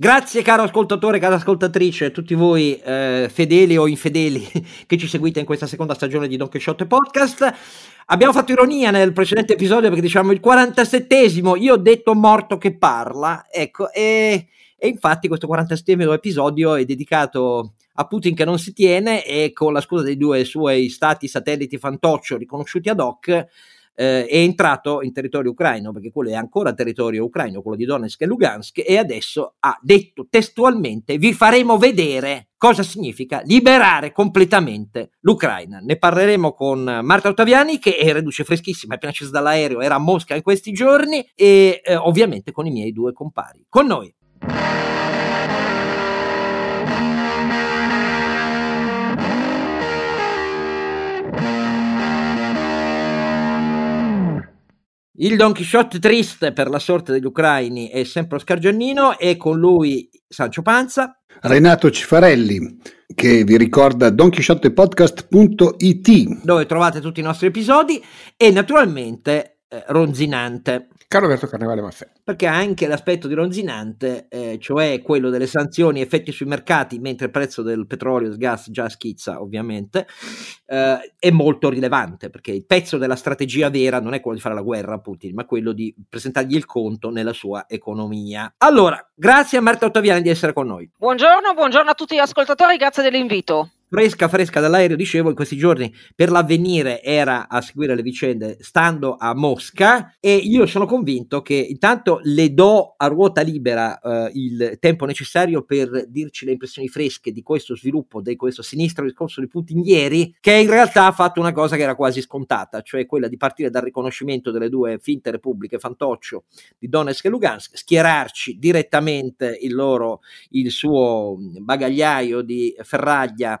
Grazie caro ascoltatore, cara ascoltatrice, a tutti voi eh, fedeli o infedeli che ci seguite in questa seconda stagione di Don Quixote Podcast. Abbiamo fatto ironia nel precedente episodio perché diciamo il 47esimo, io ho detto morto che parla, ecco, e, e infatti questo 47esimo episodio è dedicato a Putin che non si tiene e con la scusa dei due suoi stati satelliti fantoccio riconosciuti ad hoc eh, è entrato in territorio ucraino, perché quello è ancora territorio ucraino, quello di Donetsk e Lugansk, e adesso ha detto testualmente vi faremo vedere cosa significa liberare completamente l'Ucraina. Ne parleremo con Marta Ottaviani, che è reduce freschissima, appena scesa dall'aereo, era a Mosca in questi giorni, e eh, ovviamente con i miei due compari. Con noi. Il Don Quixote triste per la sorte degli ucraini è sempre Oscar Giannino e con lui Sancio Panza. Renato Cifarelli che vi ricorda donchisciottepodcast.it dove trovate tutti i nostri episodi e naturalmente eh, Ronzinante Caro Alberto Carnevale Maffè. Perché anche l'aspetto di ronzinante, eh, cioè quello delle sanzioni, effetti sui mercati, mentre il prezzo del petrolio e del gas già schizza, ovviamente, eh, è molto rilevante, perché il pezzo della strategia vera non è quello di fare la guerra a Putin, ma quello di presentargli il conto nella sua economia. Allora, grazie a Marta Ottaviani di essere con noi. Buongiorno, buongiorno a tutti gli ascoltatori, grazie dell'invito fresca fresca dall'aereo, dicevo, in questi giorni per l'avvenire era a seguire le vicende stando a Mosca e io sono convinto che intanto le do a ruota libera eh, il tempo necessario per dirci le impressioni fresche di questo sviluppo, di questo sinistro discorso di Putin ieri, che in realtà ha fatto una cosa che era quasi scontata, cioè quella di partire dal riconoscimento delle due finte repubbliche fantoccio di Donetsk e Lugansk, schierarci direttamente il loro, il suo bagagliaio di ferraglia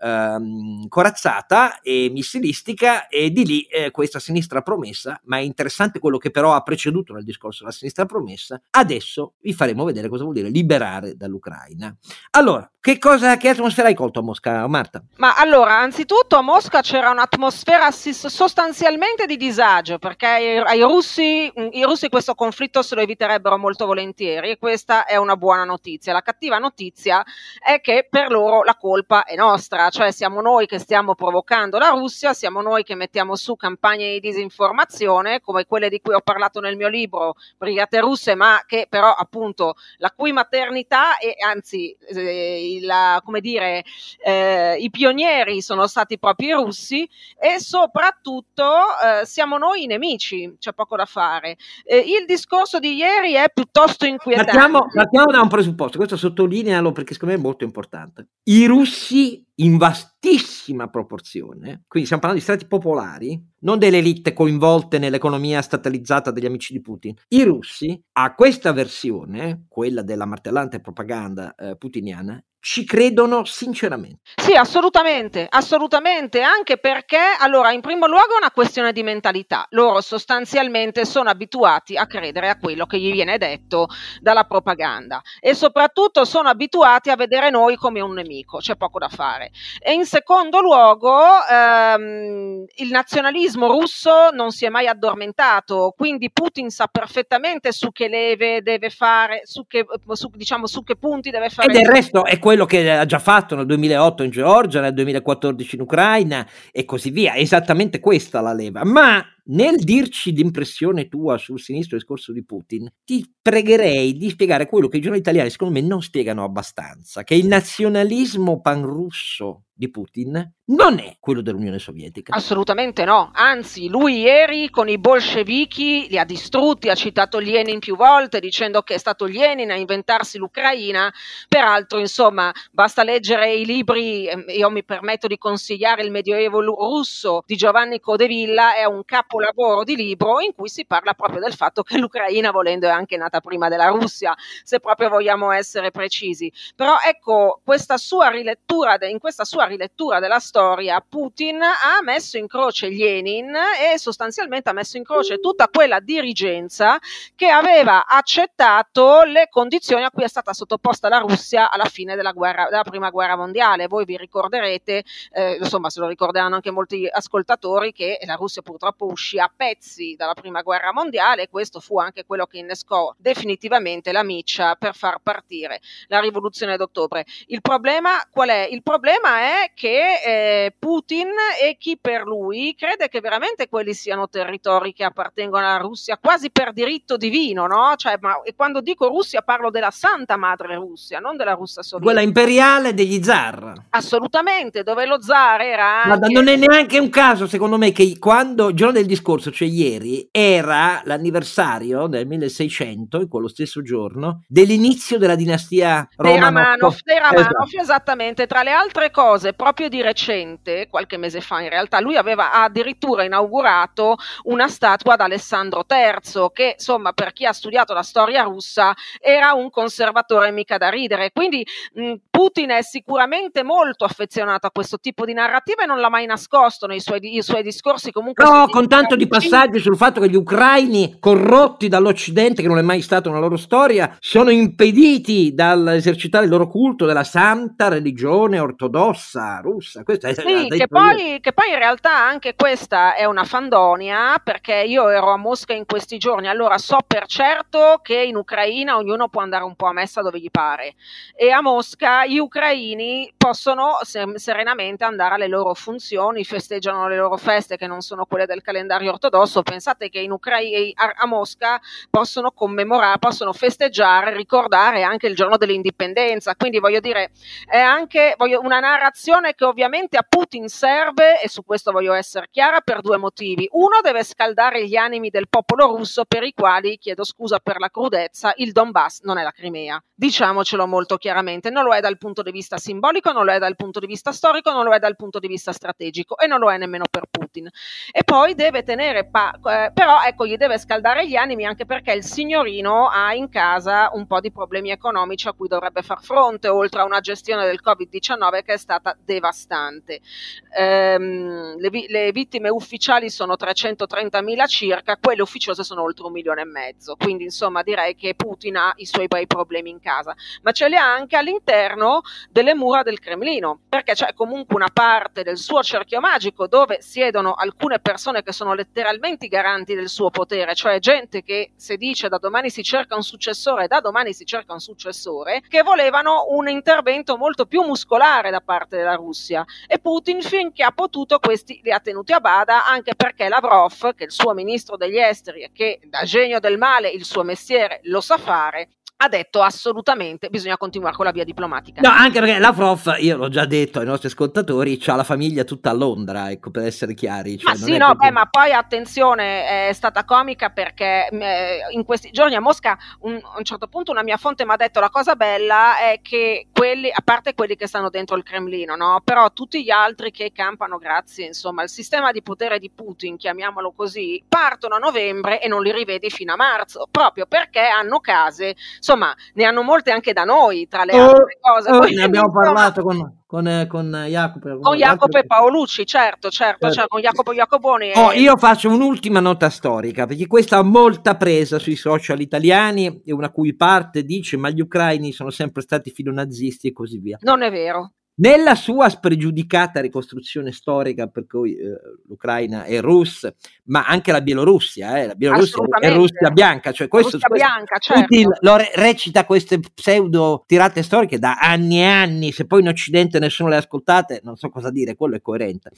ehm, corazzata e missilistica e di lì eh, questa sinistra promessa, ma è interessante quello che però ha preceduto nel discorso la sinistra promessa, adesso vi faremo vedere cosa vuol dire liberare dall'Ucraina. Allora, che, cosa, che atmosfera hai colto a Mosca, Marta? Ma allora, anzitutto a Mosca c'era un'atmosfera sostanzialmente di disagio, perché ai russi, i russi questo conflitto se lo eviterebbero molto volentieri e questa è una buona notizia. La cattiva notizia è che per loro la colpa è nostra, cioè siamo noi che stiamo provocando la Russia, siamo noi che mettiamo su campagne di disinformazione come quelle di cui ho parlato nel mio libro, Brigate Russe, ma che però appunto la cui maternità e anzi eh, la, come dire, eh, i pionieri sono stati proprio i russi e soprattutto eh, siamo noi i nemici, c'è poco da fare. Eh, il discorso di ieri è piuttosto inquietante. Partiamo, partiamo da un presupposto, questo sottolinealo perché secondo me è molto importante. I russi in vastissima proporzione, quindi stiamo parlando di strati popolari, non delle elite coinvolte nell'economia statalizzata degli amici di Putin. I russi a questa versione, quella della martellante propaganda eh, putiniana, ci credono sinceramente. Sì, assolutamente, assolutamente, anche perché, allora, in primo luogo è una questione di mentalità. Loro sostanzialmente sono abituati a credere a quello che gli viene detto dalla propaganda e soprattutto sono abituati a vedere noi come un nemico, c'è poco da fare. E in secondo luogo, ehm, il nazionalismo russo non si è mai addormentato, quindi Putin sa perfettamente su che leve deve fare, su che, su, diciamo, su che punti deve fare. E del resto è quello che ha già fatto nel 2008 in Georgia, nel 2014 in Ucraina e così via. È esattamente questa la leva. Ma nel dirci l'impressione tua sul sinistro discorso di Putin, ti pregherei di spiegare quello che i giornali italiani secondo me non spiegano abbastanza, che il nazionalismo panrusso di Putin non è quello dell'Unione Sovietica. Assolutamente no, anzi lui ieri con i bolscevichi li ha distrutti, ha citato Lenin più volte dicendo che è stato Lenin a inventarsi l'Ucraina, peraltro insomma basta leggere i libri, ehm, io mi permetto di consigliare il Medioevo russo di Giovanni Codevilla, è un capolavoro di libro in cui si parla proprio del fatto che l'Ucraina volendo è anche nata prima della Russia, se proprio vogliamo essere precisi. Però ecco, questa sua rilettura, in questa sua rilettura della storia, Putin ha messo in croce Lenin e sostanzialmente ha messo in croce tutta quella dirigenza che aveva accettato le condizioni a cui è stata sottoposta la Russia alla fine della, guerra, della prima guerra mondiale. Voi vi ricorderete, eh, insomma se lo ricorderanno anche molti ascoltatori, che la Russia purtroppo uscì uscì a pezzi dalla prima guerra mondiale e questo fu anche quello che innescò definitivamente la miccia per far partire la rivoluzione d'ottobre. Il problema qual è? Il problema è che eh, Putin e chi per lui crede che veramente quelli siano territori che appartengono alla Russia quasi per diritto divino, no? Cioè, ma, e quando dico Russia parlo della Santa Madre Russia, non della Russia sovietica. Quella imperiale degli zar. Assolutamente, dove lo zar era anche... Ma non è neanche un caso, secondo me, che quando, il giorno del discorso, cioè ieri, era l'anniversario del 1600, in quello stesso giorno, dell'inizio della dinastia Romanov. Dei Romanov, esatto. esattamente. Tra le altre cose, proprio di recente, qualche mese fa in realtà, lui aveva addirittura inaugurato una statua ad Alessandro III, che insomma per chi ha studiato la storia russa era un conservatore mica da ridere. Quindi mh, Putin è sicuramente molto affezionato a questo tipo di narrativa e non l'ha mai nascosto nei suoi, suoi discorsi. Comunque no, con tanto di passaggi sul fatto che gli ucraini corrotti dall'Occidente, che non è mai stata una loro storia, sono impediti dall'esercitare il loro culto della santa religione ortodossa russa. Questa è sì, che poi, che poi in realtà anche questa è una fandonia, perché io ero a Mosca in questi giorni, allora so per certo che in Ucraina ognuno può andare un po' a messa dove gli pare e a Mosca gli ucraini possono serenamente andare alle loro funzioni, festeggiano le loro feste che non sono quelle del calendario ortodosso. Pensate che in Ucraina, a, Mosca possono commemorare, possono festeggiare, ricordare anche il giorno dell'indipendenza. Quindi voglio dire, è anche voglio, una narrazione che ovviamente a Putin serve, e su questo voglio essere chiara, per due motivi. Uno deve scaldare gli animi del popolo russo per i quali, chiedo scusa per la crudezza, il Donbass non è la Crimea. Diciamocelo molto chiaramente, non lo è dal punto di vista simbolico, non lo è dal punto di vista storico, non lo è dal punto di vista strategico e non lo è nemmeno per Putin. E poi deve tenere, pa- eh, però ecco, gli deve scaldare gli animi anche perché il signorino ha in casa un po' di problemi economici a cui dovrebbe far fronte, oltre a una gestione del Covid-19 che è stata devastante. Ehm, le, vi- le vittime ufficiali sono 330.000 circa, quelle ufficiose sono oltre un milione e mezzo, quindi insomma direi che Putin ha i suoi bei problemi in casa, ma ce li ha anche all'interno delle mura del Cremlino, perché c'è comunque una parte del suo cerchio magico dove siedono alcune persone che sono letteralmente i garanti del suo potere, cioè gente che se dice da domani si cerca un successore, da domani si cerca un successore, che volevano un intervento molto più muscolare da parte della Russia. E Putin finché ha potuto questi li ha tenuti a bada anche perché Lavrov, che è il suo ministro degli esteri e che da genio del male il suo mestiere lo sa fare, ha detto assolutamente bisogna continuare con la via diplomatica. No, anche perché la prof, io l'ho già detto ai nostri ascoltatori, ha la famiglia tutta a Londra, ecco, per essere chiari. Cioè, ma sì, no, beh, ma poi attenzione, è stata comica perché eh, in questi giorni a Mosca un, a un certo punto una mia fonte mi ha detto la cosa bella è che quelli, a parte quelli che stanno dentro il Cremlino, no? però tutti gli altri che campano grazie insomma al sistema di potere di Putin, chiamiamolo così, partono a novembre e non li rivedi fino a marzo, proprio perché hanno case insomma ne hanno molte anche da noi tra le oh, altre cose. Oh, ne abbiamo parlato con, con, con Jacopo. Con, Jacopo e Paolucci, certo, certo, certo. Cioè, con Jacopo Jacoboni. Oh, io faccio un'ultima nota storica, perché questa ha molta presa sui social italiani e una cui parte dice ma gli ucraini sono sempre stati filonazisti e così via. Non è vero. Nella sua spregiudicata ricostruzione storica, per cui eh, l'Ucraina è russa, ma anche la Bielorussia, eh, la Bielorussia è Russia bianca, cioè questo, Russia questo, bianca, certo. Putin lo re- recita queste pseudo tirate storiche da anni e anni, se poi in Occidente nessuno le ha ascoltate, non so cosa dire, quello è coerente.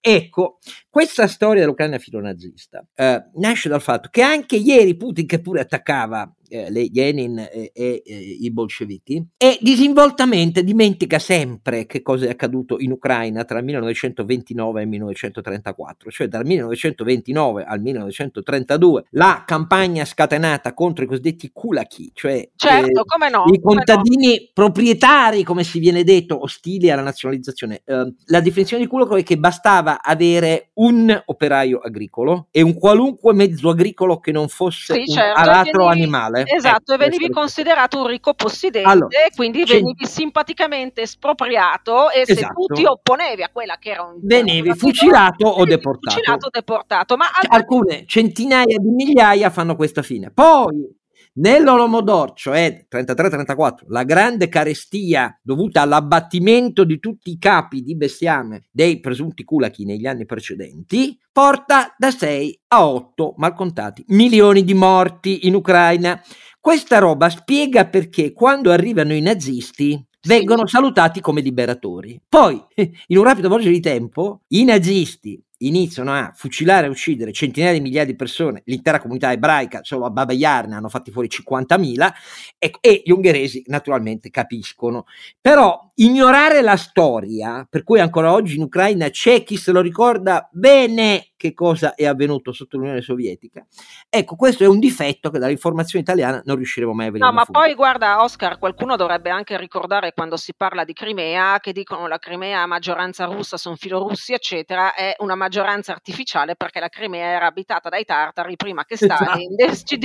Ecco, questa storia dell'Ucraina filonazista eh, nasce dal fatto che anche ieri Putin, che pure attaccava eh, le Lenin e, e, e, i bolscevichi e disinvoltamente dimentica sempre che cosa è accaduto in Ucraina tra il 1929 e il 1934, cioè dal 1929 al 1932 la campagna scatenata contro i cosiddetti kulaki, cioè certo, eh, no, i contadini no. proprietari, come si viene detto, ostili alla nazionalizzazione. Eh, la definizione di kulak è che bastava avere un operaio agricolo e un qualunque mezzo agricolo che non fosse sì, un certo, aratro animale male. Esatto, ecco, e venivi considerato un ricco possidente, allora, quindi venivi simpaticamente espropriato e esatto. se tu ti opponevi a quella che era un... Venivi fucilato o deportato. Fucilato o deportato, ma alcune centinaia di migliaia fanno questa fine. Poi Nell'Olomodor, cioè 33-34, la grande carestia dovuta all'abbattimento di tutti i capi di bestiame dei presunti culachi negli anni precedenti, porta da 6 a 8, mal contati, milioni di morti in Ucraina. Questa roba spiega perché quando arrivano i nazisti vengono salutati come liberatori. Poi, in un rapido volgere di tempo, i nazisti iniziano a fucilare e uccidere centinaia di migliaia di persone, l'intera comunità ebraica, solo a Baba Yar ne hanno fatti fuori 50.000 e, e gli ungheresi naturalmente capiscono. Però ignorare la storia, per cui ancora oggi in Ucraina c'è chi se lo ricorda bene che cosa è avvenuto sotto l'Unione Sovietica. Ecco, questo è un difetto che dall'informazione italiana non riusciremo mai a vedere. No, ma fuori. poi guarda, Oscar, qualcuno dovrebbe anche ricordare quando si parla di Crimea, che dicono la Crimea a maggioranza russa, sono filorussi, eccetera, è una maggioranza artificiale perché la Crimea era abitata dai tartari prima che Stalin esatto.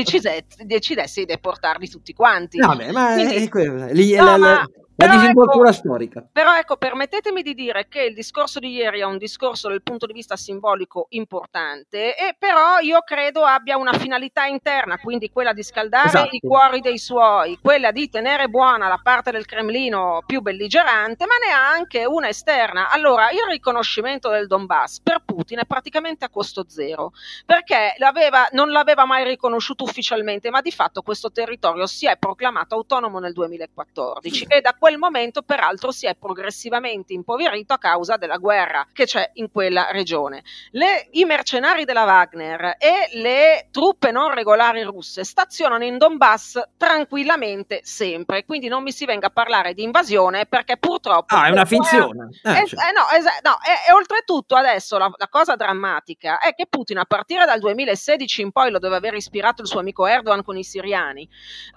decidesse, di deportarli tutti quanti. No, beh, ma Quindi, è, quello, lì, no, la, la, ma la disinvoltura ecco, storica. Però ecco, permettetemi di dire che il discorso di ieri è un discorso dal punto di vista simbolico importante, e però io credo abbia una finalità interna, quindi quella di scaldare esatto. i cuori dei suoi, quella di tenere buona la parte del Cremlino più belligerante, ma ne ha anche una esterna. Allora, il riconoscimento del Donbass per Putin è praticamente a costo zero, perché l'aveva, non l'aveva mai riconosciuto ufficialmente, ma di fatto questo territorio si è proclamato autonomo nel 2014 e da quel momento peraltro si è progressivamente impoverito a causa della guerra che c'è in quella regione. Le, I mercenari della Wagner e le truppe non regolari russe stazionano in Donbass tranquillamente sempre, quindi non mi si venga a parlare di invasione perché purtroppo... Ah, è una finzione. Eh, eh, cioè. eh, no, no, e, e, oltretutto adesso la, la cosa drammatica è che Putin a partire dal 2016 in poi lo deve aver ispirato il suo amico Erdogan con i siriani,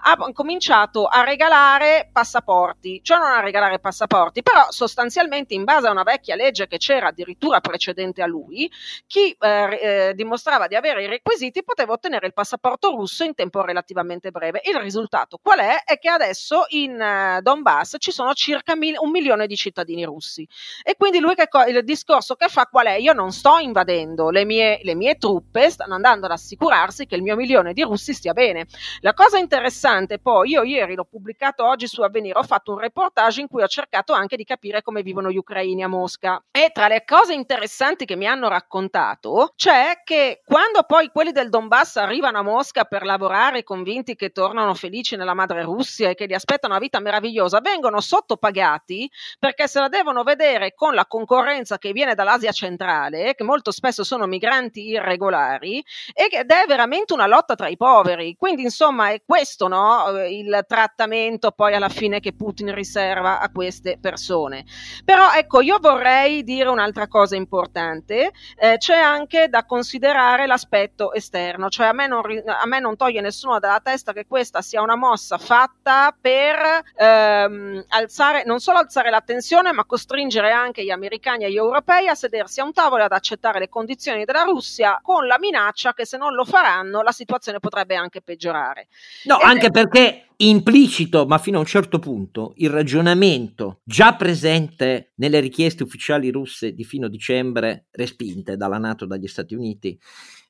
ha cominciato a regalare passaporti cioè non a regalare passaporti, però sostanzialmente in base a una vecchia legge che c'era addirittura precedente a lui, chi eh, eh, dimostrava di avere i requisiti poteva ottenere il passaporto russo in tempo relativamente breve. Il risultato qual è? È che adesso in uh, Donbass ci sono circa mil- un milione di cittadini russi e quindi lui co- il discorso che fa qual è? Io non sto invadendo, le mie, le mie truppe stanno andando ad assicurarsi che il mio milione di russi stia bene. La cosa interessante poi, io ieri l'ho pubblicato oggi su Avvenire, ho fatto un reportage in cui ho cercato anche di capire come vivono gli ucraini a Mosca. E tra le cose interessanti che mi hanno raccontato c'è che quando poi quelli del Donbass arrivano a Mosca per lavorare convinti che tornano felici nella madre Russia e che li aspettano una vita meravigliosa, vengono sottopagati perché se la devono vedere con la concorrenza che viene dall'Asia centrale, che molto spesso sono migranti irregolari, ed è veramente una lotta tra i poveri. Quindi, insomma, è questo no, il trattamento poi alla fine che Putin riserva a queste persone. Però ecco, io vorrei dire un'altra cosa importante, eh, c'è anche da considerare l'aspetto esterno, cioè a me, non, a me non toglie nessuno dalla testa che questa sia una mossa fatta per ehm, alzare, non solo alzare la tensione, ma costringere anche gli americani e gli europei a sedersi a un tavolo e ad accettare le condizioni della Russia con la minaccia che se non lo faranno la situazione potrebbe anche peggiorare. No, Ed anche è... perché implicito, ma fino a un certo punto, il ragionamento già presente nelle richieste ufficiali russe di fino dicembre, respinte dalla Nato e dagli Stati Uniti,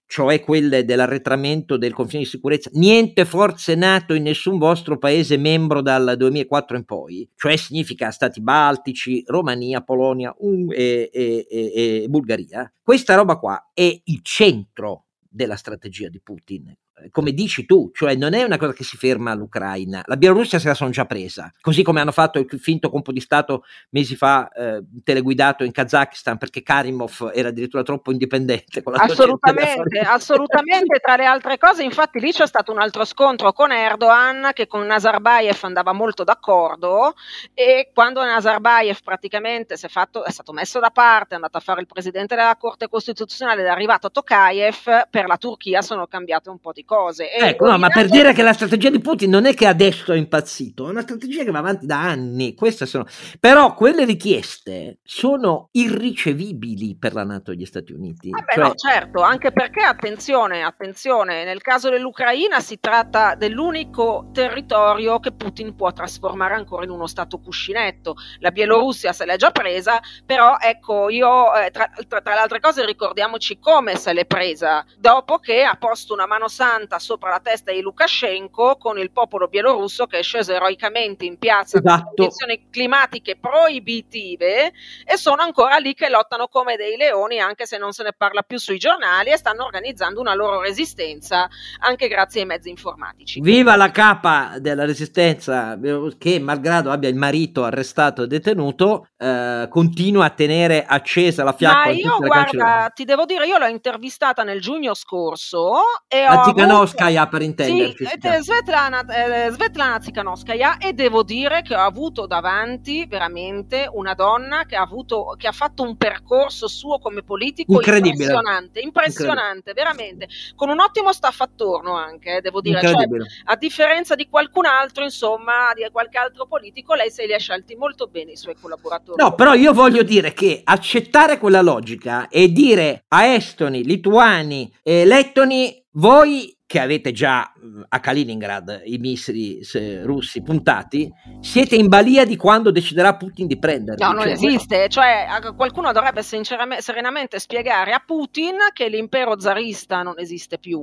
cioè quelle dell'arretramento del confine di sicurezza, niente forze NATO in nessun vostro paese membro dal 2004 in poi, cioè significa stati baltici, Romania, Polonia um, e, e, e, e Bulgaria. Questa roba qua è il centro della strategia di Putin come dici tu, cioè non è una cosa che si ferma all'Ucraina. La Bielorussia se la sono già presa, così come hanno fatto il finto colpo di Stato mesi fa, eh, teleguidato in Kazakistan, perché Karimov era addirittura troppo indipendente. assolutamente, assolutamente. Tra le altre cose, infatti, lì c'è stato un altro scontro con Erdogan, che con Nazarbayev andava molto d'accordo, e quando Nazarbayev praticamente si è, fatto, è stato messo da parte, è andato a fare il presidente della Corte Costituzionale ed è arrivato Tokayev, per la Turchia sono cambiate un po' di cose. E ecco, no, ma per dire che la strategia di Putin non è che adesso è impazzito, è una strategia che va avanti da anni. Queste sono... Però quelle richieste sono irricevibili per la Nato e gli Stati Uniti. Beh, cioè... no, certo, anche perché attenzione, attenzione, nel caso dell'Ucraina si tratta dell'unico territorio che Putin può trasformare ancora in uno stato cuscinetto. La Bielorussia se l'è già presa, però ecco, io eh, tra, tra, tra le altre cose ricordiamoci come se l'è presa dopo che ha posto una mano santa 90 sopra la testa di Lukashenko con il popolo bielorusso che è sceso eroicamente in piazza esatto. con condizioni climatiche proibitive e sono ancora lì che lottano come dei leoni anche se non se ne parla più sui giornali e stanno organizzando una loro resistenza anche grazie ai mezzi informatici. Viva la capa della resistenza che malgrado abbia il marito arrestato e detenuto eh, continua a tenere accesa la fiaccola. Ma io guarda, ti devo dire, io l'ho intervistata nel giugno scorso e la Zikanovskaya avuto... per intenderci. Sì, eh, Svetlana, eh, Svetlana Zikanovskaya e devo dire che ho avuto davanti veramente una donna che ha, avuto, che ha fatto un percorso suo come politico impressionante, impressionante, veramente, con un ottimo staff attorno anche, eh, devo dire, cioè, a differenza di qualcun altro, insomma, di qualche altro politico, lei se li ha scelti molto bene i suoi collaboratori. No, però io voglio dire che accettare quella logica e dire a estoni, lituani e lettoni voi che avete già a Kaliningrad i missili russi puntati, siete in balia di quando deciderà Putin di prenderli. No, non cioè, esiste. Cioè, qualcuno dovrebbe serenamente spiegare a Putin che l'impero zarista non esiste più,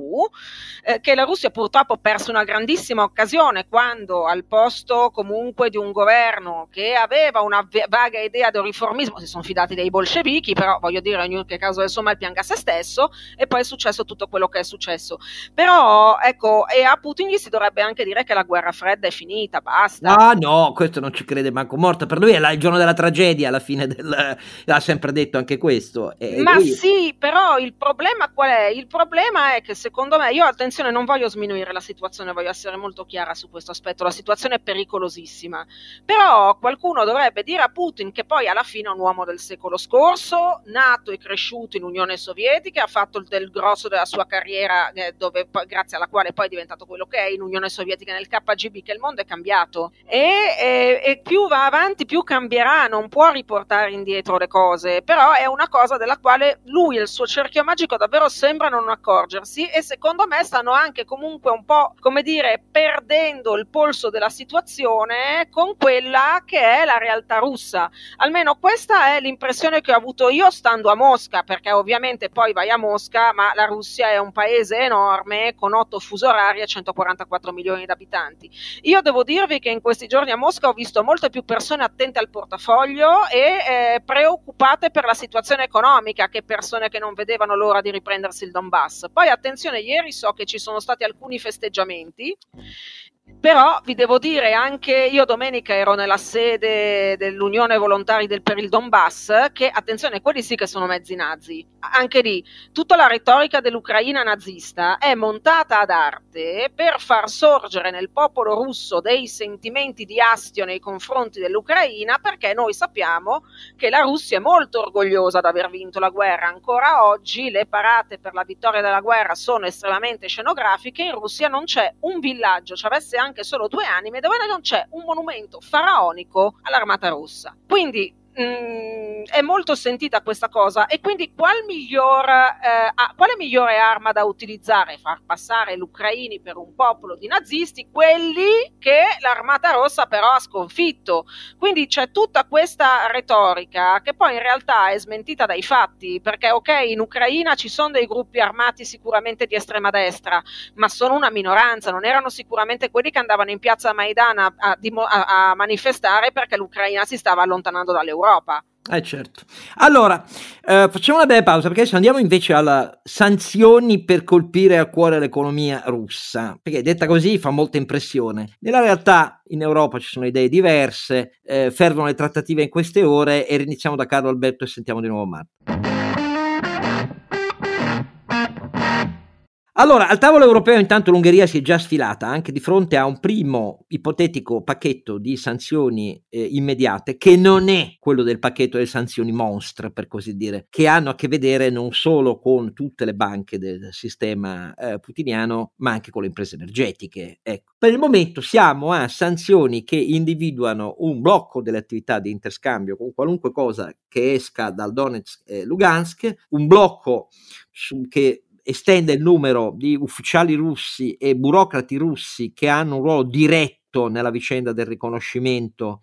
eh, che la Russia purtroppo ha perso una grandissima occasione quando al posto comunque di un governo che aveva una vaga idea del riformismo, si sono fidati dei bolscevichi, però voglio dire, in ogni caso insomma il pianga se stesso, e poi è successo tutto quello che è successo. Però però, ecco, e a Putin gli si dovrebbe anche dire che la guerra fredda è finita, basta. Ah, no, questo non ci crede manco morto. Per lui è il giorno della tragedia, alla fine del... ha sempre detto anche questo. E Ma lui... sì, però il problema qual è? Il problema è che secondo me, io attenzione, non voglio sminuire la situazione, voglio essere molto chiara su questo aspetto, la situazione è pericolosissima. Però qualcuno dovrebbe dire a Putin che poi alla fine è un uomo del secolo scorso, nato e cresciuto in Unione Sovietica, ha fatto il del grosso della sua carriera eh, dove grazie alla quale poi è diventato quello che è in Unione Sovietica nel KGB, che il mondo è cambiato. E, e, e più va avanti, più cambierà, non può riportare indietro le cose, però è una cosa della quale lui e il suo cerchio magico davvero sembrano non accorgersi e secondo me stanno anche comunque un po', come dire, perdendo il polso della situazione con quella che è la realtà russa. Almeno questa è l'impressione che ho avuto io stando a Mosca, perché ovviamente poi vai a Mosca, ma la Russia è un paese enorme con 8 fuso orari e 144 milioni di abitanti. Io devo dirvi che in questi giorni a Mosca ho visto molte più persone attente al portafoglio e eh, preoccupate per la situazione economica che persone che non vedevano l'ora di riprendersi il Donbass. Poi attenzione, ieri so che ci sono stati alcuni festeggiamenti però vi devo dire, anche io domenica ero nella sede dell'Unione Volontari del, per il Donbass, che attenzione, quelli sì che sono mezzi nazi. Anche lì, tutta la retorica dell'Ucraina nazista è montata ad arte per far sorgere nel popolo russo dei sentimenti di astio nei confronti dell'Ucraina, perché noi sappiamo che la Russia è molto orgogliosa di aver vinto la guerra. Ancora oggi le parate per la vittoria della guerra sono estremamente scenografiche, in Russia non c'è un villaggio, ci avesse anche solo due anime dove non c'è un monumento faraonico all'Armata Rossa. Quindi mh, mm, è molto sentita questa cosa e quindi qual miglior, eh, quale migliore arma da utilizzare? Far passare gli ucraini per un popolo di nazisti, quelli che l'Armata Rossa però ha sconfitto. Quindi c'è tutta questa retorica che poi in realtà è smentita dai fatti, perché ok, in Ucraina ci sono dei gruppi armati sicuramente di estrema destra, ma sono una minoranza, non erano sicuramente quelli che andavano in piazza Maidan a, a, a manifestare perché l'Ucraina si stava allontanando dall'Europa. Europa. Eh certo. Allora, eh, facciamo una bella pausa perché adesso andiamo invece alle sanzioni per colpire a cuore l'economia russa, perché detta così fa molta impressione. Nella realtà in Europa ci sono idee diverse, eh, fervono le trattative in queste ore e riniziamo da Carlo Alberto e sentiamo di nuovo Marco. Allora, al tavolo europeo intanto l'Ungheria si è già sfilata anche di fronte a un primo ipotetico pacchetto di sanzioni eh, immediate che non è quello del pacchetto delle sanzioni monstre, per così dire, che hanno a che vedere non solo con tutte le banche del sistema eh, putiniano, ma anche con le imprese energetiche. Ecco. Per il momento siamo a sanzioni che individuano un blocco delle attività di interscambio con qualunque cosa che esca dal Donetsk e Lugansk, un blocco su, che estende il numero di ufficiali russi e burocrati russi che hanno un ruolo diretto nella vicenda del riconoscimento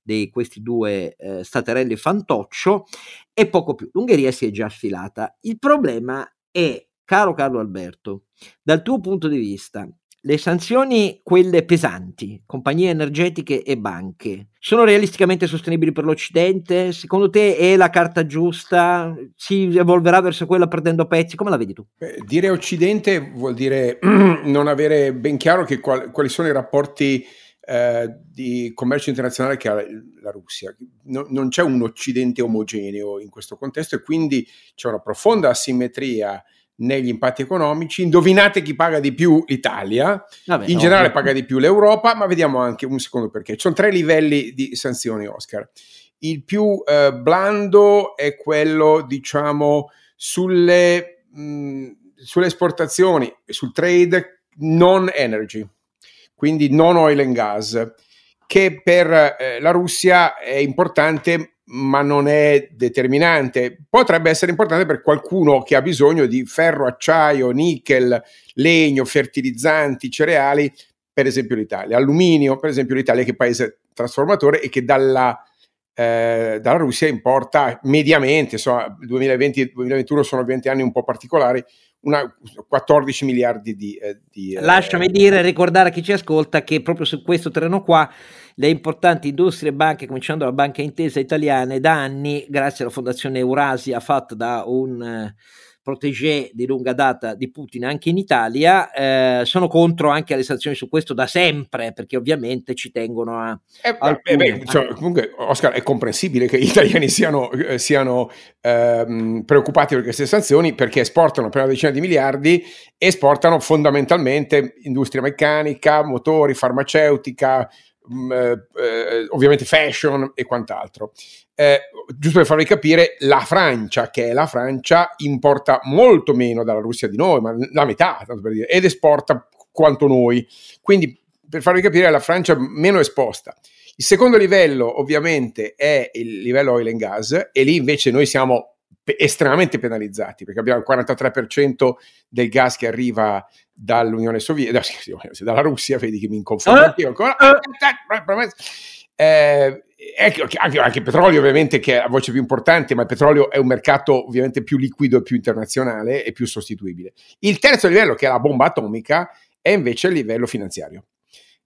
di questi due eh, staterelli fantoccio e poco più. L'Ungheria si è già sfilata. Il problema è caro Carlo Alberto, dal tuo punto di vista, le sanzioni, quelle pesanti, compagnie energetiche e banche, sono realisticamente sostenibili per l'Occidente? Secondo te è la carta giusta? Si evolverà verso quella perdendo pezzi? Come la vedi tu? Beh, dire Occidente vuol dire non avere ben chiaro qual- quali sono i rapporti eh, di commercio internazionale che ha la Russia. No, non c'è un Occidente omogeneo in questo contesto e quindi c'è una profonda asimmetria negli impatti economici. Indovinate chi paga di più l'Italia, Vabbè, in generale paga di più l'Europa, ma vediamo anche un secondo perché. Ci sono tre livelli di sanzioni, Oscar. Il più eh, blando è quello, diciamo, sulle, mh, sulle esportazioni, sul trade non energy, quindi non oil and gas, che per eh, la Russia è importante ma non è determinante. Potrebbe essere importante per qualcuno che ha bisogno di ferro, acciaio, nickel, legno, fertilizzanti, cereali, per esempio l'Italia. Alluminio, per esempio l'Italia che è paese trasformatore e che dalla, eh, dalla Russia importa mediamente, insomma 2020-2021 sono 20 anni un po' particolari, una, 14 miliardi di... Eh, di eh, Lasciami dire, ricordare a chi ci ascolta che proprio su questo terreno qua le importanti industrie e banche, cominciando dalla Banca Intesa Italiane, da anni, grazie alla Fondazione Eurasia fatta da un eh, protégé di lunga data di Putin anche in Italia, eh, sono contro anche alle sanzioni su questo da sempre, perché ovviamente ci tengono a... Eh, eh, beh, cioè, comunque, Oscar, è comprensibile che gli italiani siano, eh, siano ehm, preoccupati per queste sanzioni perché esportano per una decina di miliardi, esportano fondamentalmente industria meccanica, motori, farmaceutica, mm, eh, eh, ovviamente fashion e quant'altro. Eh, giusto per farvi capire, la Francia, che è la Francia, importa molto meno dalla Russia di noi, ma la metà, per dire, ed esporta quanto noi. Quindi, per farvi capire, la Francia meno esposta. Il secondo livello, ovviamente, è il livello oil and gas, e lì invece noi siamo estremamente penalizzati perché abbiamo il 43% del gas che arriva dall'Unione Sovietica, dalla Russia, vedi che mi inconfondo eh? anch'io ancora. Eh, ecco, anche, anche, il petrolio ovviamente che è la voce più importante, ma il petrolio è un mercato ovviamente più liquido e più internazionale e più sostituibile. Il terzo livello, che è la bomba atomica, è invece il livello finanziario.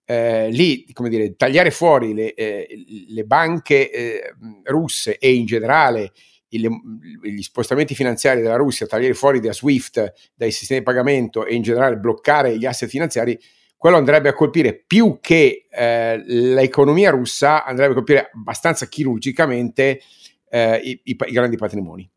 Eh, lì, come dire, tagliare fuori le, eh, le banche eh, russe e in generale gli spostamenti finanziari della Russia, tagliare fuori da SWIFT, dai sistemi di pagamento e in generale bloccare gli asset finanziari, quello andrebbe a colpire più che eh, l'economia russa, andrebbe a colpire abbastanza chirurgicamente eh, i, i, i, grandi patrimoni.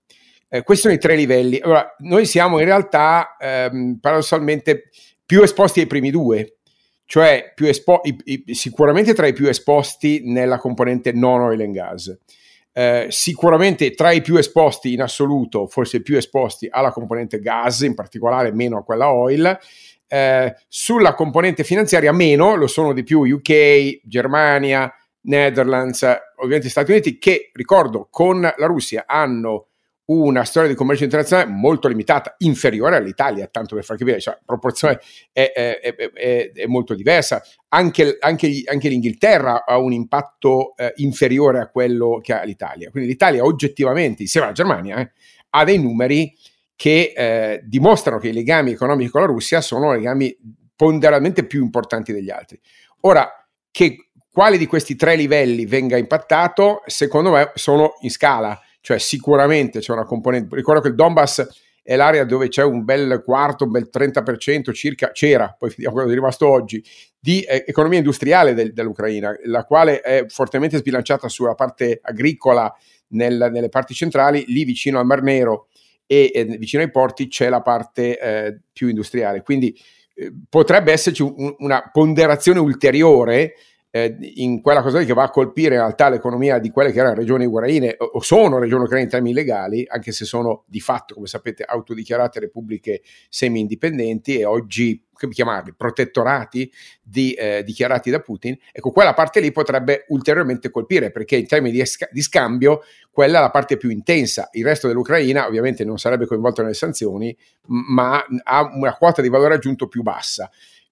Eh, questi sono i tre livelli. Allora, noi siamo in realtà ehm, paradossalmente più esposti ai primi due, cioè espo- i, sicuramente tra i più esposti nella componente non oil and gas eh, sicuramente tra i più esposti in assoluto, forse più esposti alla componente gas, in particolare meno a quella oil. Eh, sulla componente finanziaria meno, lo sono di più UK, Germania, Netherlands, ovviamente Stati Uniti, che ricordo con la Russia hanno una storia di commercio internazionale molto limitata, inferiore all'Italia, tanto per far capire, cioè, la proporzione è, è, è, è molto diversa. Anche, anche, anche, l'Inghilterra ha un impatto eh, inferiore a quello che ha l'Italia. Quindi l'Italia oggettivamente, insieme alla Germania, eh, ha dei numeri che eh, dimostrano che i legami economici con la Russia sono legami ponderalmente più importanti degli altri. Ora, che quale di questi tre livelli venga impattato, secondo me sono in scala cioè sicuramente c'è una componente, ricordo che il Donbass è l'area dove c'è un bel quarto, un bel 30% circa, c'era, poi vediamo quello è rimasto oggi, di eh, economia industriale del, dell'Ucraina, la quale è fortemente sbilanciata sulla parte agricola nel, nelle parti centrali, lì vicino al Mar Nero e eh, vicino ai porti c'è la parte eh, più industriale. Quindi eh, potrebbe esserci un, una ponderazione ulteriore eh, in quella cosa lì che va a colpire in realtà l'economia di quelle che erano regioni ucraine o sono regioni ucraine in termini legali, anche se sono di fatto, come sapete, autodichiarate repubbliche semi-indipendenti e oggi, come chiamarli, protettorati di, eh, dichiarati da Putin, ecco, quella parte lì potrebbe ulteriormente colpire perché in termini di, esca- di scambio quella è la parte più intensa. Il resto dell'Ucraina ovviamente non sarebbe coinvolto nelle sanzioni, ma ha una quota di valore aggiunto più bassa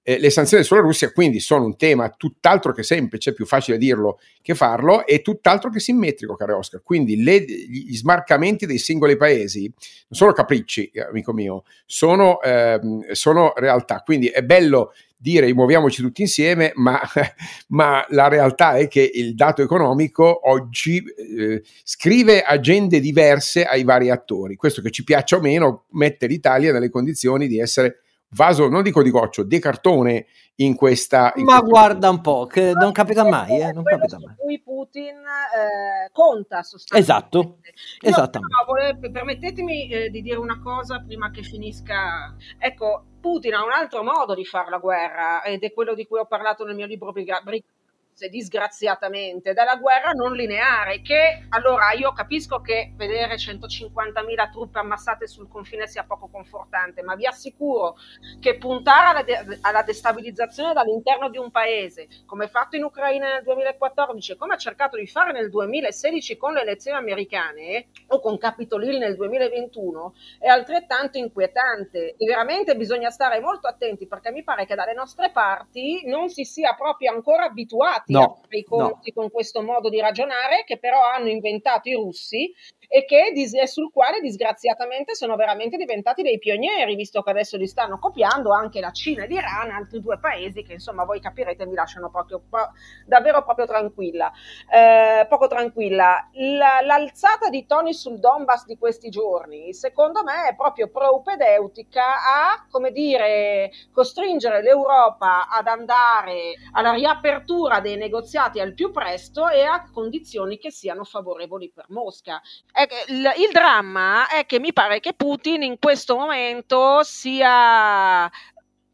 eh, le sanzioni sulla Russia quindi sono un tema tutt'altro che semplice, più facile dirlo che farlo, e tutt'altro che simmetrico, caro Oscar. Quindi le, gli smarcamenti dei singoli paesi non sono capricci, amico mio, sono, ehm, sono realtà. Quindi è bello dire muoviamoci tutti insieme, ma, ma, la realtà è che il dato economico oggi eh, scrive agende diverse ai vari attori. Questo che ci piaccia o meno mette l'Italia nelle condizioni di essere vaso, non dico di goccio, di cartone in questa... In Ma guarda un po', che non capita mai, eh, non capita mai. cui Putin eh, conta sostanzialmente. Esatto, esattamente. Vole, permettetemi eh, di dire una cosa prima che finisca. Ecco, Putin ha un altro modo di fare la guerra ed è quello di cui ho parlato nel mio libro Brigata disgraziatamente dalla guerra non lineare che allora io capisco che vedere 150.000 truppe ammassate sul confine sia poco confortante ma vi assicuro che puntare alla, de- alla destabilizzazione dall'interno di un paese come fatto in Ucraina nel 2014 e come ha cercato di fare nel 2016 con le elezioni americane o con Capitol Hill nel 2021 è altrettanto inquietante. E veramente bisogna stare molto attenti perché mi pare che dalle nostre parti non si sia proprio ancora abituati no, a fare i conti no. con questo modo di ragionare che però hanno inventato i russi e, che, e sul quale disgraziatamente sono veramente diventati dei pionieri, visto che adesso li stanno copiando anche la Cina e l'Iran, altri due paesi che insomma voi capirete mi lasciano proprio davvero proprio tranquilla, eh, poco tranquilla. La, l'alzata di toni sul Donbass di questi giorni, secondo me, è proprio proupedeutica a, come dire, costringere l'Europa ad andare alla riapertura dei negoziati al più presto e a condizioni che siano favorevoli per Mosca il, dramma è che mi pare che Putin in questo momento sia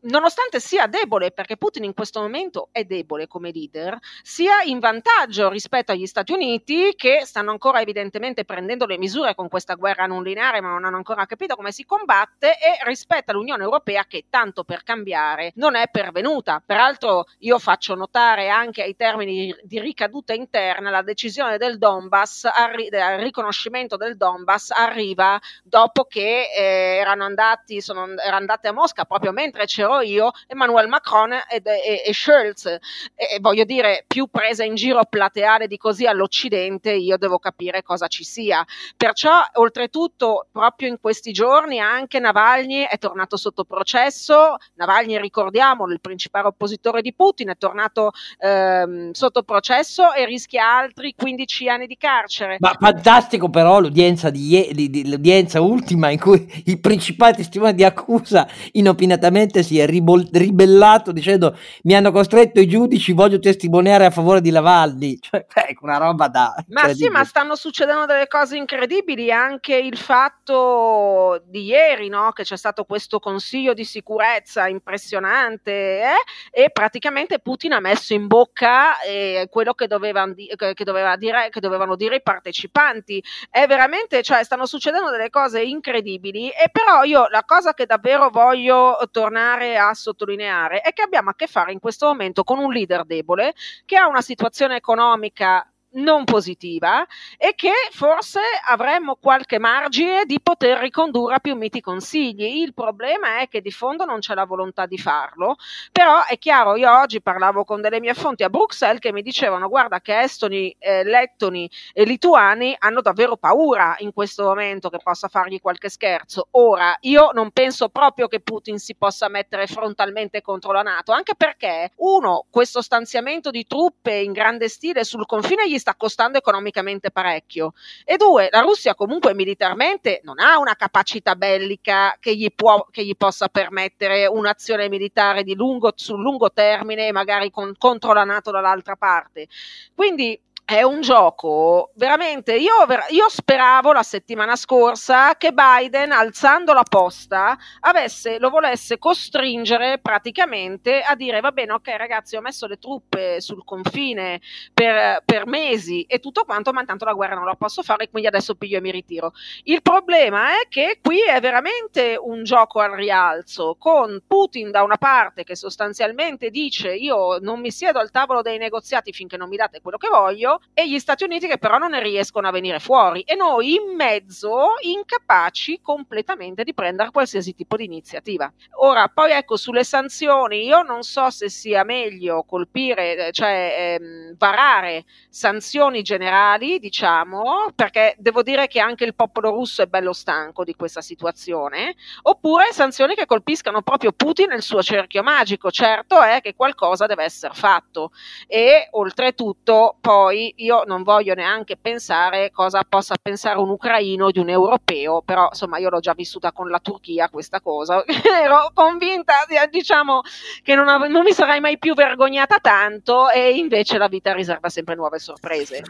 nonostante sia debole, perché Putin in questo momento è debole come leader, sia in vantaggio rispetto agli Stati Uniti che stanno ancora evidentemente prendendo le misure con questa guerra non lineare, ma non hanno ancora capito come si combatte, e rispetto all'Unione Europea che tanto per cambiare non è pervenuta. Peraltro io faccio notare anche ai termini di ricaduta interna la decisione del Donbass, arri- del riconoscimento del Donbass arriva dopo che eh, erano andati, sono, erano andate a Mosca proprio mentre io, Emmanuel Macron ed, e, e Scholz. E, e, voglio dire, più presa in giro plateale di così all'Occidente, io devo capire cosa ci sia. Perciò, oltretutto, proprio in questi giorni anche Navalny è tornato sotto processo. Navalny, ricordiamolo, il principale oppositore di Putin, è tornato ehm, sotto processo e rischia altri 15 anni di carcere. Ma fantastico però l'udienza, di, di, di, l'udienza ultima in cui il principale testimone di accusa inopinatamente si è ribol- ribellato dicendo mi hanno costretto i giudici, voglio testimoniare a favore di Lavalli. Cioè, ecco, una roba da... Ma sì, ma stanno succedendo delle cose incredibili, anche il fatto di ieri, no? che c'è stato questo consiglio di sicurezza impressionante eh? e praticamente Putin ha messo in bocca eh, quello che, doveva, che, doveva dire, che dovevano dire i partecipanti. È veramente, cioè, stanno succedendo delle cose incredibili e però io la cosa che davvero voglio tornare a sottolineare è che abbiamo a che fare in questo momento con un leader debole che ha una situazione economica non positiva e che forse avremmo qualche margine di poter ricondurre a più miti consigli. Il problema è che di fondo non c'è la volontà di farlo, però è chiaro, io oggi parlavo con delle mie fonti a Bruxelles che mi dicevano guarda che estoni, eh, lettoni e lituani hanno davvero paura in questo momento che possa fargli qualche scherzo. Ora, io non penso proprio che Putin si possa mettere frontalmente contro la Nato, anche perché uno, questo stanziamento di truppe in grande stile sul confine gli sta costando economicamente parecchio. E due, la Russia comunque militarmente non ha una capacità bellica che gli, può, che gli possa permettere un'azione militare lungo, sul lungo termine, magari con, contro la Nato dall'altra parte. Quindi è un gioco veramente. Io, io, speravo la settimana scorsa che Biden, alzando la posta, avesse, lo volesse costringere praticamente a dire: Va bene, ok, ragazzi, ho messo le truppe sul confine per, per mesi e tutto quanto, ma intanto la guerra non la posso fare, quindi adesso piglio e mi ritiro. Il problema è che qui è veramente un gioco al rialzo, con Putin da una parte che sostanzialmente dice: Io non mi siedo al tavolo dei negoziati finché non mi date quello che voglio e gli Stati Uniti che però non ne riescono a venire fuori e noi in mezzo incapaci completamente di prendere qualsiasi tipo di iniziativa. Ora, poi ecco, sulle sanzioni, io non so se sia meglio colpire, cioè ehm, varare sanzioni generali, diciamo, perché devo dire che anche il popolo russo è bello stanco di questa situazione, oppure sanzioni che colpiscano proprio Putin nel suo cerchio magico. Certo è che qualcosa deve essere fatto e oltretutto poi io non voglio neanche pensare cosa possa pensare un ucraino di un europeo, però insomma io l'ho già vissuta con la Turchia questa cosa, ero convinta diciamo che non, av- non mi sarei mai più vergognata tanto e invece la vita riserva sempre nuove sorprese.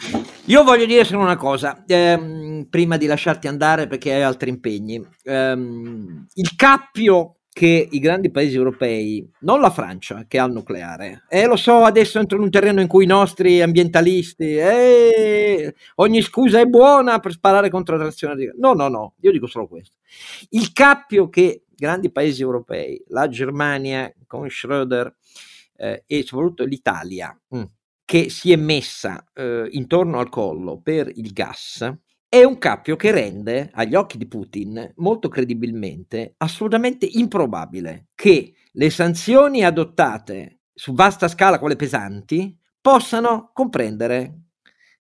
Io voglio dire solo una cosa, ehm, prima di lasciarti andare perché hai altri impegni. Ehm, il cappio che i grandi paesi europei, non la Francia che ha il nucleare, e eh, lo so adesso entro in un terreno in cui i nostri ambientalisti, eh, ogni scusa è buona per sparare contro la trazione. No, no, no, io dico solo questo. Il cappio che grandi paesi europei, la Germania con Schröder eh, e soprattutto l'Italia, mh, mm, che si è messa eh, intorno al collo per il gas, è un cappio che rende, agli occhi di Putin, molto credibilmente, assolutamente improbabile che le sanzioni adottate su vasta scala, quelle pesanti, possano comprendere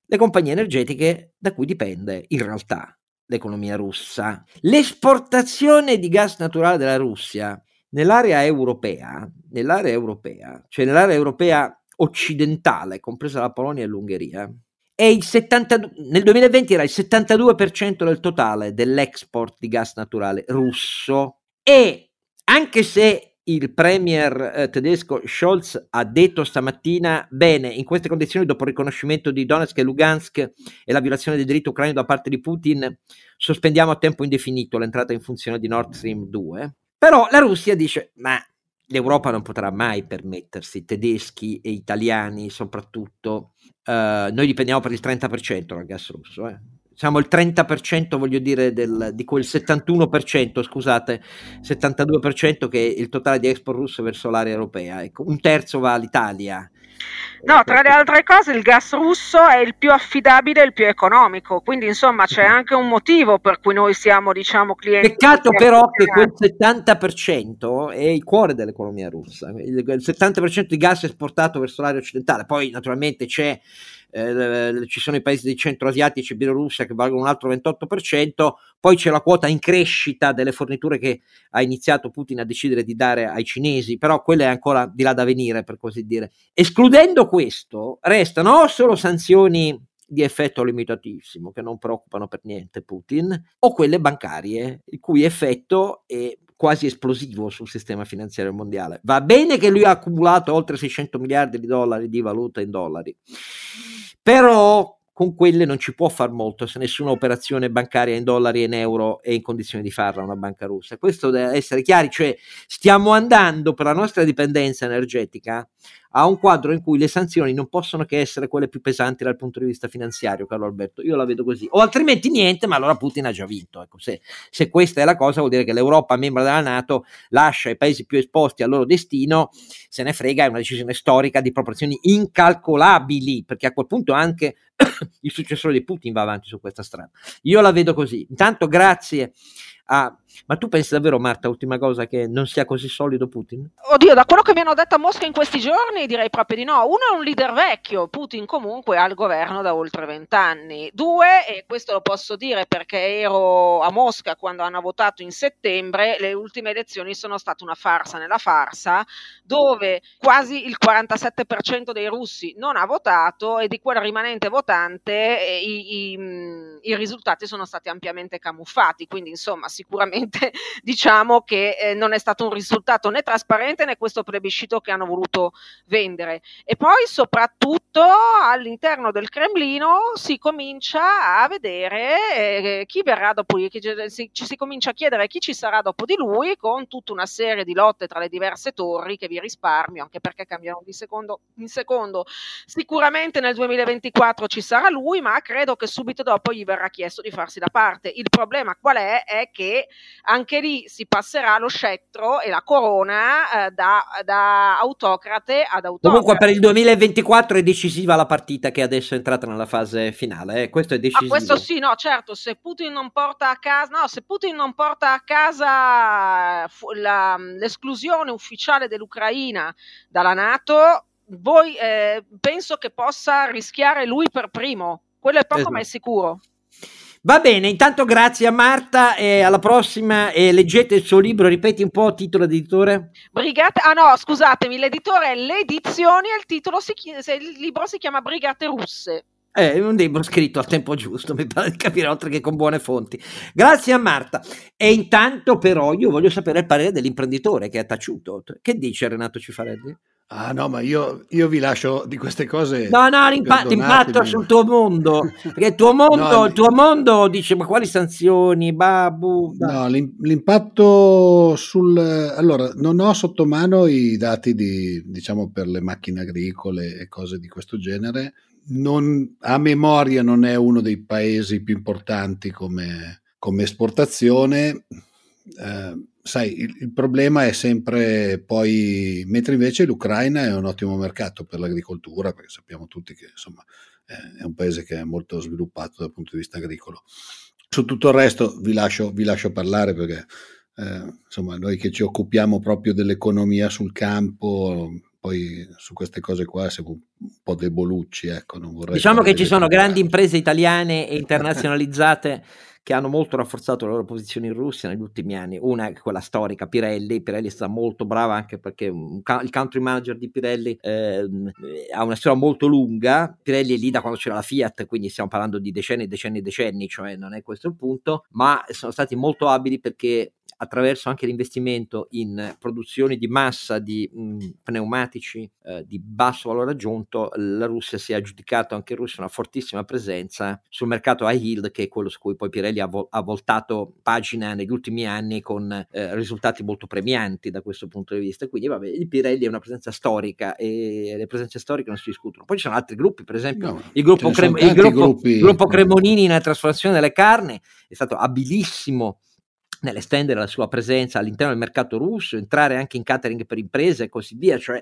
le compagnie energetiche da cui dipende in realtà l'economia russa. L'esportazione di gas naturale della Russia nell'area europea, nell'area europea, cioè nell'area europea occidentale, compresa la Polonia e l'Ungheria, 72, nel 2020 era il 72% del totale dell'export di gas naturale russo. E anche se il premier eh, tedesco Scholz ha detto stamattina bene in queste condizioni dopo il riconoscimento di Donetsk e Lugansk e la violazione del diritto ucraino da parte di Putin sospendiamo a tempo indefinito l'entrata in funzione di Nord Stream 2 però la Russia dice ma l'Europa non potrà mai permettersi, tedeschi e italiani soprattutto, uh, noi dipendiamo per il 30% dal gas russo, eh. siamo il 30% voglio dire del, di quel 71%, scusate, 72% che è il totale di export russo verso l'area europea, ecco, un terzo va all'Italia, No, tra le altre cose il gas russo è il più affidabile e il più economico, quindi insomma c'è anche un motivo per cui noi siamo diciamo clienti. Peccato però che quel 70% è il cuore dell'economia russa, il 70% di gas esportato verso l'area occidentale, poi naturalmente c'è eh, ci sono i paesi dei centro asiatici e Bielorussia che valgono un altro 28%, poi c'è la quota in crescita delle forniture che ha iniziato Putin a decidere di dare ai cinesi, però quella è ancora di là da venire, per così dire. Escludendo questo, restano o solo sanzioni di effetto limitatissimo che non preoccupano per niente Putin, o quelle bancarie, il cui effetto è quasi esplosivo sul sistema finanziario mondiale. Va bene che lui ha accumulato oltre 600 miliardi di dollari di valuta in dollari, però con quelle non ci può far molto se nessuna operazione bancaria in dollari e in euro è in condizione di farla una banca russa. Questo deve essere chiaro, cioè stiamo andando per la nostra dipendenza energetica a un quadro in cui le sanzioni non possono che essere quelle più pesanti dal punto di vista finanziario, Carlo Alberto. Io la vedo così. O altrimenti niente, ma allora Putin ha già vinto. Ecco, se, se questa è la cosa, vuol dire che l'Europa, membro della Nato, lascia i paesi più esposti al loro destino, se ne frega, è una decisione storica di proporzioni incalcolabili, perché a quel punto anche il successore di Putin va avanti su questa strada. Io la vedo così. Intanto grazie a... Ma tu pensi davvero, Marta, ultima cosa, che non sia così solido Putin? Oddio, da quello che mi hanno detto a Mosca in questi giorni direi proprio di no. Uno è un leader vecchio, Putin comunque ha il governo da oltre vent'anni. Due, e questo lo posso dire perché ero a Mosca quando hanno votato in settembre, le ultime elezioni sono state una farsa nella farsa, dove quasi il 47% dei russi non ha votato e di quel rimanente votante eh, i, i, i risultati sono stati ampiamente camuffati. Quindi, insomma, sicuramente diciamo che eh, non è stato un risultato né trasparente né questo plebiscito che hanno voluto vendere. E poi soprattutto all'interno del Cremlino si comincia a vedere eh, chi verrà dopo chi, ci si comincia a chiedere chi ci sarà dopo di lui con tutta una serie di lotte tra le diverse torri che vi risparmio, anche perché cambiano di secondo in secondo. Sicuramente nel 2024 ci sarà lui, ma credo che subito dopo gli verrà chiesto di farsi da parte. Il problema qual è? È che che anche lì si passerà lo scettro e la corona eh, da, da, autocrate ad autocrate. Comunque per il 2024 è decisiva la partita che adesso è entrata nella fase finale, eh. questo è decisivo. Ah, questo sì, no, certo, se Putin non porta a casa, no, se Putin non porta a casa la, l'esclusione ufficiale dell'Ucraina dalla Nato, voi eh, penso che possa rischiare lui per primo. Quello è poco esatto. ma è sicuro. Va bene, intanto grazie a Marta e alla prossima e leggete il suo libro, ripeti un po' il titolo d'editore. Brigate, ah no, scusatemi, l'editore è Le Edizioni e il titolo si, il libro si chiama Brigate Russe. È un libro scritto al tempo giusto, mi pare di capire, oltre che con buone fonti. Grazie a Marta. E intanto però io voglio sapere il parere dell'imprenditore che ha taciuto. Che dice Renato Cifarelli? Ah no, ma io, io, vi lascio di queste cose. No, no, l'impatto, sul tuo mondo. Perché il tuo mondo, no, il tuo mondo dice: Ma quali sanzioni? Babu. No, l'impatto sul. Allora, non ho sotto mano i dati di, diciamo, per le macchine agricole e cose di questo genere. Non, a memoria non è uno dei paesi più importanti come, come esportazione. Eh, sai, il, il, problema è sempre poi, mentre invece l'Ucraina è un ottimo mercato per l'agricoltura, perché sappiamo tutti che insomma è un paese che è molto sviluppato dal punto di vista agricolo. Su tutto il resto vi lascio, vi lascio parlare perché eh, insomma noi che ci occupiamo proprio dell'economia sul campo, poi su queste cose qua siamo un po' debolucci, ecco, non vorrei Diciamo che ci sono grandi imprese italiane e internazionalizzate che hanno molto rafforzato la loro posizione in Russia negli ultimi anni. Una è quella storica, Pirelli. Pirelli è stata molto brava anche perché un, il country manager di Pirelli eh, ha una storia molto lunga. Pirelli è lì da quando c'era la Fiat, quindi stiamo parlando di decenni, decenni, decenni, cioè non è questo il punto, ma sono stati molto abili perché attraverso anche l'investimento in produzioni di massa di mh, pneumatici eh, di basso valore aggiunto, la Russia si è aggiudicato anche in Russia una fortissima presenza sul mercato high yield, che è quello su cui poi Pirelli ha, vo- ha voltato pagina negli ultimi anni con eh, risultati molto premianti da questo punto di vista. Quindi, vabbè, il Pirelli è una presenza storica e le presenze storiche non si discutono. Poi ci sono altri gruppi, per esempio no, il, gruppo Crem- il, gruppo, il gruppo Cremonini nella trasformazione delle carni è stato abilissimo nell'estendere la sua presenza all'interno del mercato russo, entrare anche in catering per imprese e così via, cioè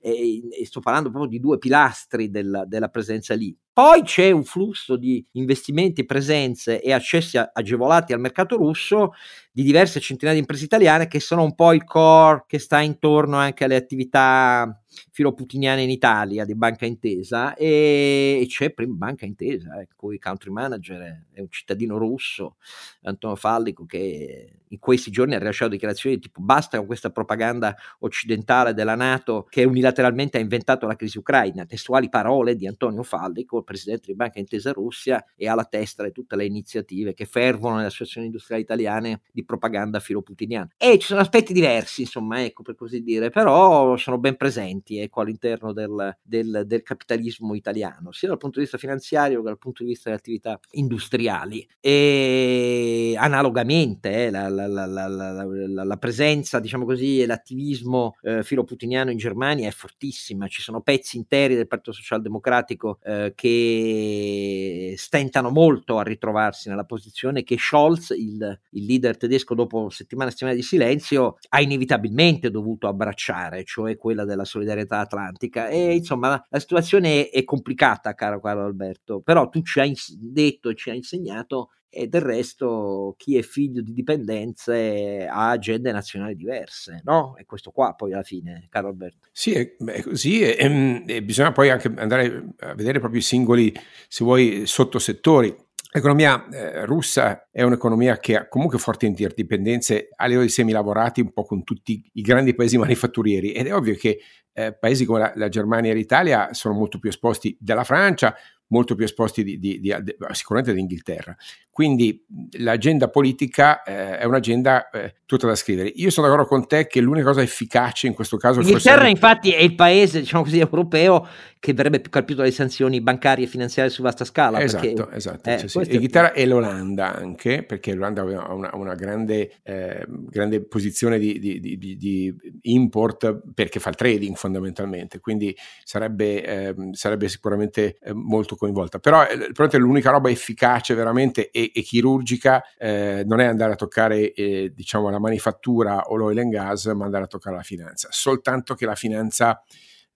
eh, sto parlando proprio di due pilastri della, della presenza lì. Poi c'è un flusso di investimenti, presenze e accessi agevolati al mercato russo di diverse centinaia di imprese italiane che sono un po' il core che sta intorno anche alle attività filoputiniane in Italia di Banca Intesa e, c'è prima Banca Intesa, ecco, il country manager è un cittadino russo, Antonio Fallico, che in questi giorni ha rilasciato dichiarazioni tipo basta con questa propaganda occidentale della Nato che unilateralmente ha inventato la crisi ucraina, testuali parole di Antonio Fallico, presidente di Banca Intesa Russia e alla testa di tutte le iniziative che fervono nelle associazioni industriali italiane di propaganda filoputiniana. E ci sono aspetti diversi, insomma, ecco per così dire, però sono ben presenti ecco, all'interno del, del, del capitalismo italiano, sia dal punto di vista finanziario che dal punto di vista delle attività industriali. E analogamente eh, la, la, la, la, presenza, diciamo così, e l'attivismo eh, filoputiniano in Germania è fortissima, ci sono pezzi interi del Partito Socialdemocratico eh, che stentano molto a ritrovarsi nella posizione che Scholz, il, il leader tedesco, dopo settimane e settimane di silenzio, ha inevitabilmente dovuto abbracciare, cioè quella della solidarietà atlantica. E insomma, la situazione è, complicata, caro Carlo Alberto, però tu ci hai detto e ci hai insegnato e del resto chi è figlio di dipendenze ha agende nazionali diverse, no? E questo qua poi alla fine, caro Alberto. Sì, è, è così e, e bisogna poi anche andare a vedere proprio i singoli, se vuoi, sottosettori. L'economia eh, russa è un'economia che ha comunque forti interdipendenze a livello di semilavorati un po' con tutti i grandi paesi manifatturieri ed è ovvio che eh, paesi come la, la Germania e l'Italia sono molto più esposti della Francia, molto più esposti di, di, di, sicuramente dell'Inghilterra. Quindi l'agenda politica eh, è un'agenda eh, tutta da scrivere. Io sono d'accordo con te che l'unica cosa efficace in questo caso... L'Inghilterra forse... infatti è il paese, diciamo così, europeo che verrebbe più colpito dalle sanzioni bancarie e finanziarie su vasta scala. Esatto, perché, esatto. Eh, cioè, sì. L'Inghilterra è... e l'Olanda anche, perché l'Olanda ha una, una grande, eh, grande, posizione di, di, di, di, import perché fa il trading fondamentalmente, quindi sarebbe, ehm, sarebbe sicuramente eh, molto coinvolta. Però eh, l'unica roba efficace veramente e, e chirurgica eh, non è andare a toccare eh, diciamo la manifattura o l'oil and gas, ma andare a toccare la finanza. Soltanto che la finanza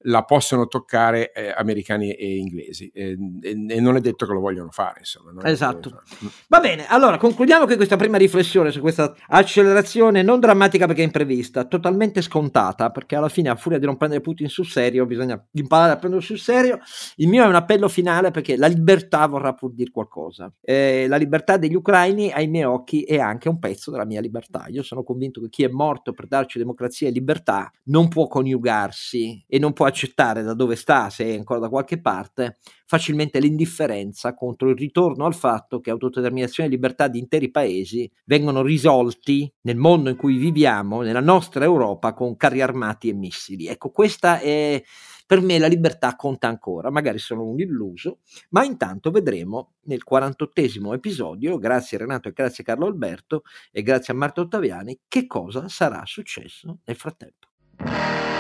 la possono toccare eh, americani e inglesi e, e, e, non è detto che lo vogliono fare insomma esatto. va bene allora concludiamo che questa prima riflessione su questa accelerazione non drammatica perché imprevista totalmente scontata perché alla fine a furia di non prendere Putin sul serio bisogna imparare a prenderlo sul serio. Il mio è un appello finale perché la libertà vorrà pur dire qualcosa. Eh, la libertà degli ucraini ai miei occhi è anche un pezzo della mia libertà. Io sono convinto che chi è morto per darci democrazia e libertà non può coniugarsi e non può accettare da dove sta, se è ancora da qualche parte, facilmente l'indifferenza contro il ritorno al fatto che autodeterminazione e libertà di interi paesi vengono risolti nel mondo in cui viviamo, nella nostra Europa, con carri armati e missili. Ecco, questa è per me la libertà conta ancora, magari sono un illuso, ma intanto vedremo nel 48 episodio, grazie Renato e grazie Carlo Alberto e grazie a Marta Ottaviani, che cosa sarà successo nel frattempo.